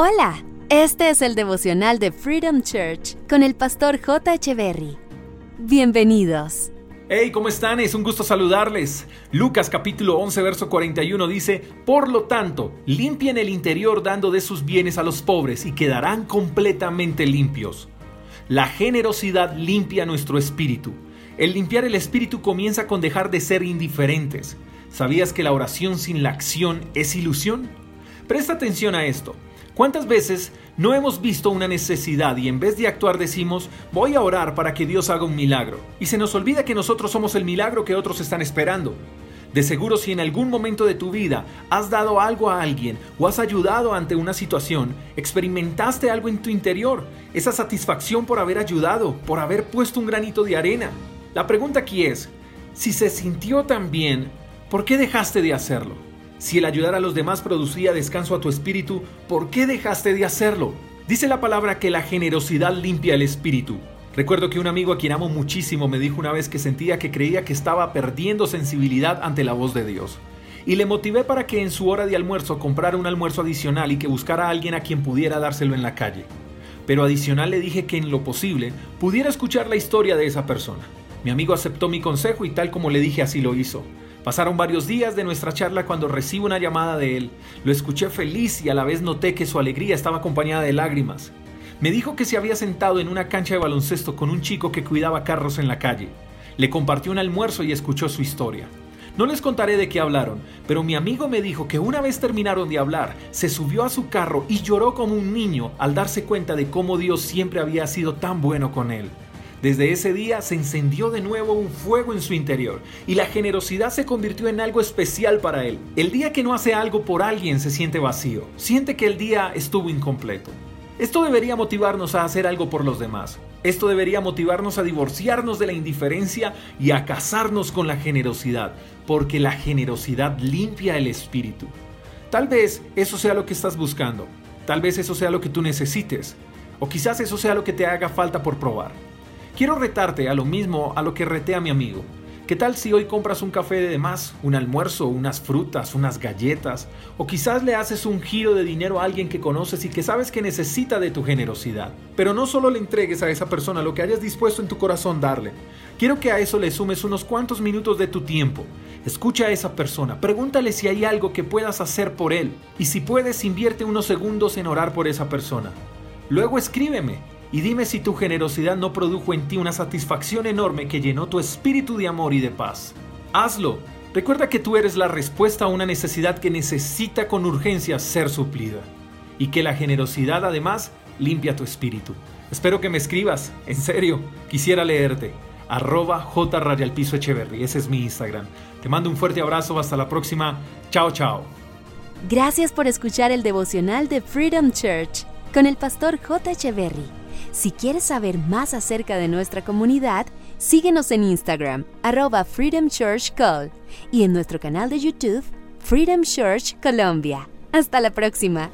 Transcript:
Hola, este es el devocional de Freedom Church con el pastor J. Berry. Bienvenidos. Hey, ¿cómo están? Es un gusto saludarles. Lucas capítulo 11, verso 41 dice, Por lo tanto, limpien el interior dando de sus bienes a los pobres y quedarán completamente limpios. La generosidad limpia nuestro espíritu. El limpiar el espíritu comienza con dejar de ser indiferentes. ¿Sabías que la oración sin la acción es ilusión? Presta atención a esto. ¿Cuántas veces no hemos visto una necesidad y en vez de actuar decimos, voy a orar para que Dios haga un milagro? Y se nos olvida que nosotros somos el milagro que otros están esperando. De seguro si en algún momento de tu vida has dado algo a alguien o has ayudado ante una situación, experimentaste algo en tu interior, esa satisfacción por haber ayudado, por haber puesto un granito de arena. La pregunta aquí es, si se sintió tan bien, ¿por qué dejaste de hacerlo? Si el ayudar a los demás producía descanso a tu espíritu, ¿por qué dejaste de hacerlo? Dice la palabra que la generosidad limpia el espíritu. Recuerdo que un amigo a quien amo muchísimo me dijo una vez que sentía que creía que estaba perdiendo sensibilidad ante la voz de Dios. Y le motivé para que en su hora de almuerzo comprara un almuerzo adicional y que buscara a alguien a quien pudiera dárselo en la calle. Pero adicional le dije que en lo posible pudiera escuchar la historia de esa persona. Mi amigo aceptó mi consejo y tal como le dije así lo hizo. Pasaron varios días de nuestra charla cuando recibo una llamada de él. Lo escuché feliz y a la vez noté que su alegría estaba acompañada de lágrimas. Me dijo que se había sentado en una cancha de baloncesto con un chico que cuidaba carros en la calle. Le compartió un almuerzo y escuchó su historia. No les contaré de qué hablaron, pero mi amigo me dijo que una vez terminaron de hablar, se subió a su carro y lloró como un niño al darse cuenta de cómo Dios siempre había sido tan bueno con él. Desde ese día se encendió de nuevo un fuego en su interior y la generosidad se convirtió en algo especial para él. El día que no hace algo por alguien se siente vacío, siente que el día estuvo incompleto. Esto debería motivarnos a hacer algo por los demás. Esto debería motivarnos a divorciarnos de la indiferencia y a casarnos con la generosidad, porque la generosidad limpia el espíritu. Tal vez eso sea lo que estás buscando, tal vez eso sea lo que tú necesites, o quizás eso sea lo que te haga falta por probar. Quiero retarte a lo mismo a lo que reté a mi amigo. ¿Qué tal si hoy compras un café de más, un almuerzo, unas frutas, unas galletas? O quizás le haces un giro de dinero a alguien que conoces y que sabes que necesita de tu generosidad. Pero no solo le entregues a esa persona lo que hayas dispuesto en tu corazón darle. Quiero que a eso le sumes unos cuantos minutos de tu tiempo. Escucha a esa persona, pregúntale si hay algo que puedas hacer por él. Y si puedes, invierte unos segundos en orar por esa persona. Luego escríbeme y dime si tu generosidad no produjo en ti una satisfacción enorme que llenó tu espíritu de amor y de paz. Hazlo. Recuerda que tú eres la respuesta a una necesidad que necesita con urgencia ser suplida. Y que la generosidad además limpia tu espíritu. Espero que me escribas. En serio, quisiera leerte. Arroba J Piso. Ese es mi Instagram. Te mando un fuerte abrazo. Hasta la próxima. Chao, chao. Gracias por escuchar el devocional de Freedom Church con el pastor J. Echeverry. Si quieres saber más acerca de nuestra comunidad, síguenos en Instagram, arroba Freedom Church Call, y en nuestro canal de YouTube, Freedom Church Colombia. Hasta la próxima.